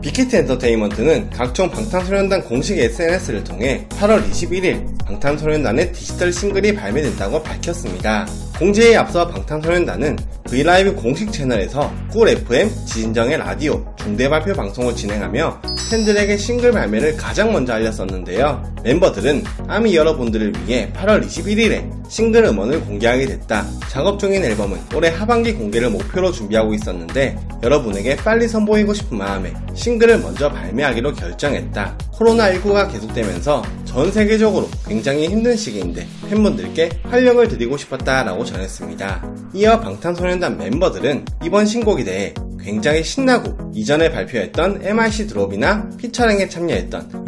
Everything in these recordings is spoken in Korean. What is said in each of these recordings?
빅히트 엔터테인먼트는 각종 방탄소년단 공식 SNS를 통해 8월 21일 방탄소년단의 디지털 싱글이 발매된다고 밝혔습니다. 공지에 앞서 방탄소년단은 브이라이브 공식 채널에서 꿀 FM, 지진정의 라디오, 중대 발표 방송을 진행하며 팬들에게 싱글 발매를 가장 먼저 알렸었는데요. 멤버들은 아미 여러분들을 위해 8월 21일에 싱글 음원을 공개하게 됐다. 작업 중인 앨범은 올해 하반기 공개를 목표로 준비하고 있었는데 여러분에게 빨리 선보이고 싶은 마음에 싱글을 먼저 발매하기로 결정했다. 코로나19가 계속되면서 전 세계적으로 굉장히 힘든 시기인데 팬분들께 활력을 드리고 싶었다라고 전했습니다. 이어 방탄소년 단 멤버들은 이번 신곡에 대해 굉장히 신나고 이전에 발표했던 MIC 드롭이나 피처링에 참여했던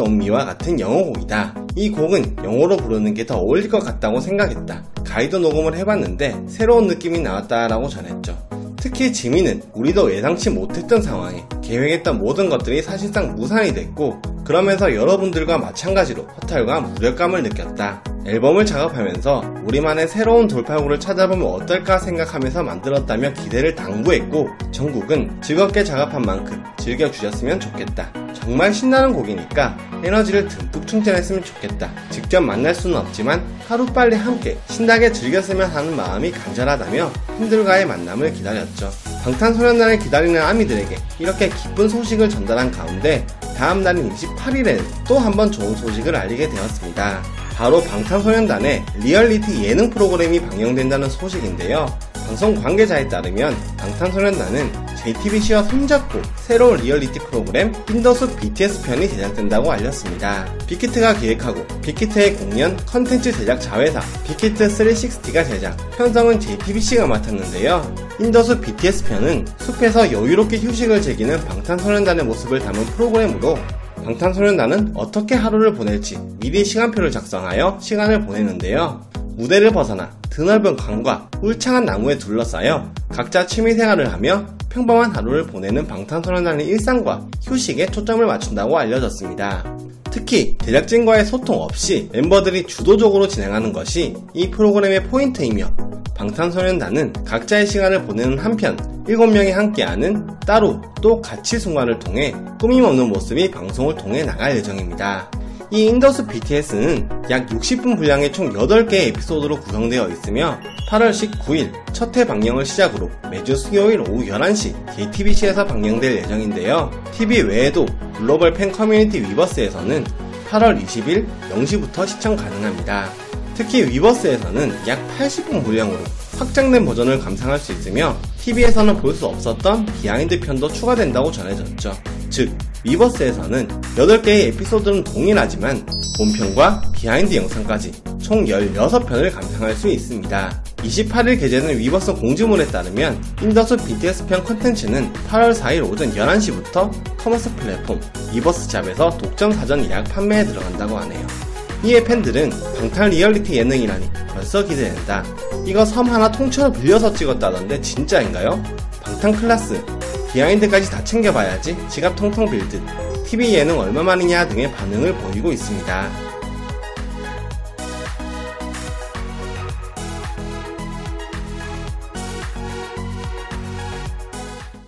On Me와 같은 영어곡이다. 이 곡은 영어로 부르는 게 더 어울릴 것 같다고 생각했다. 가이드 녹음을 해봤는데 새로운 느낌이 나왔다라고 전했죠. 특히 지민은 우리도 예상치 못했던 상황에 계획했던 모든 것들이 사실상 무산이 됐고 그러면서 여러분들과 마찬가지로 허탈과 무력감을 느꼈다. 앨범을 작업하면서 우리만의 새로운 돌파구를 찾아보면 어떨까 생각하면서 만들었다며 기대를 당부했고 정국은 즐겁게 작업한 만큼 즐겨주셨으면 좋겠다. 정말 신나는 곡이니까 에너지를 듬뿍 충전했으면 좋겠다. 직접 만날 수는 없지만 하루빨리 함께 신나게 즐겼으면 하는 마음이 간절하다며 팬들과의 만남을 기다렸죠. 방탄소년단을 기다리는 아미들에게 이렇게 기쁜 소식을 전달한 가운데 다음 날인 28일에는 또 한 번 좋은 소식을 알리게 되었습니다. 바로 방탄소년단의 리얼리티 예능 프로그램이 방영된다는 소식인데요. 방송 관계자에 따르면 방탄소년단은 JTBC와 손잡고 새로운 리얼리티 프로그램 인더숲 BTS 편이 제작된다고 알렸습니다. 빅히트가 기획하고 빅히트의 공연 컨텐츠 제작 자회사 빅히트 360가 제작, 편성은 JTBC가 맡았는데요. 인더숲 BTS 편은 숲에서 여유롭게 휴식을 즐기는 방탄소년단의 모습을 담은 프로그램으로 방탄소년단은 어떻게 하루를 보낼지 미리 시간표를 작성하여 시간을 보내는데요. 무대를 벗어나 드넓은 강과 울창한 나무에 둘러싸여 각자 취미생활을 하며 평범한 하루를 보내는 방탄소년단의 일상과 휴식에 초점을 맞춘다고 알려졌습니다. 특히 제작진과의 소통 없이 멤버들이 주도적으로 진행하는 것이 이 프로그램의 포인트이며 방탄소년단은 각자의 시간을 보내는 한편 7명이 함께하는 따로 또 같이 순간을 통해 꾸밈없는 모습이 방송을 통해 나갈 예정입니다. 이 인더숲 BTS는 약 60분 분량의 총 8개의 에피소드로 구성되어 있으며 8월 19일 첫 회 방영을 시작으로 매주 수요일 오후 11시 JTBC에서 방영될 예정인데요. TV 외에도 글로벌 팬 커뮤니티 위버스에서는 8월 20일 0시부터 시청 가능합니다. 특히 위버스에서는 약 80분 분량으로 확장된 버전을 감상할 수 있으며 TV에서는 볼 수 없었던 behind 편도 추가된다고 전해졌죠. 즉, 위버스에서는 8개의 에피소드는 동일하지만 본편과 behind 영상까지 총 16편을 감상할 수 있습니다. 28일 게재된 위버스 공지문에 따르면 인더숲 BTS 편 컨텐츠는 8월 4일 오전 11시부터 commerce 플랫폼 위버스 샵에서 독점 사전 예약 판매에 들어간다고 하네요. 이에 팬들은 방탄 리얼리티 예능이라니 벌써 기대된다. 이거 섬 하나 통째로 빌려서 찍었다던데 진짜인가요? 방탄 클라스 behind까지 다 챙겨봐야지 지갑 텅텅 빌듯 TV 예능 얼마만이냐 등의 반응을 보이고 있습니다.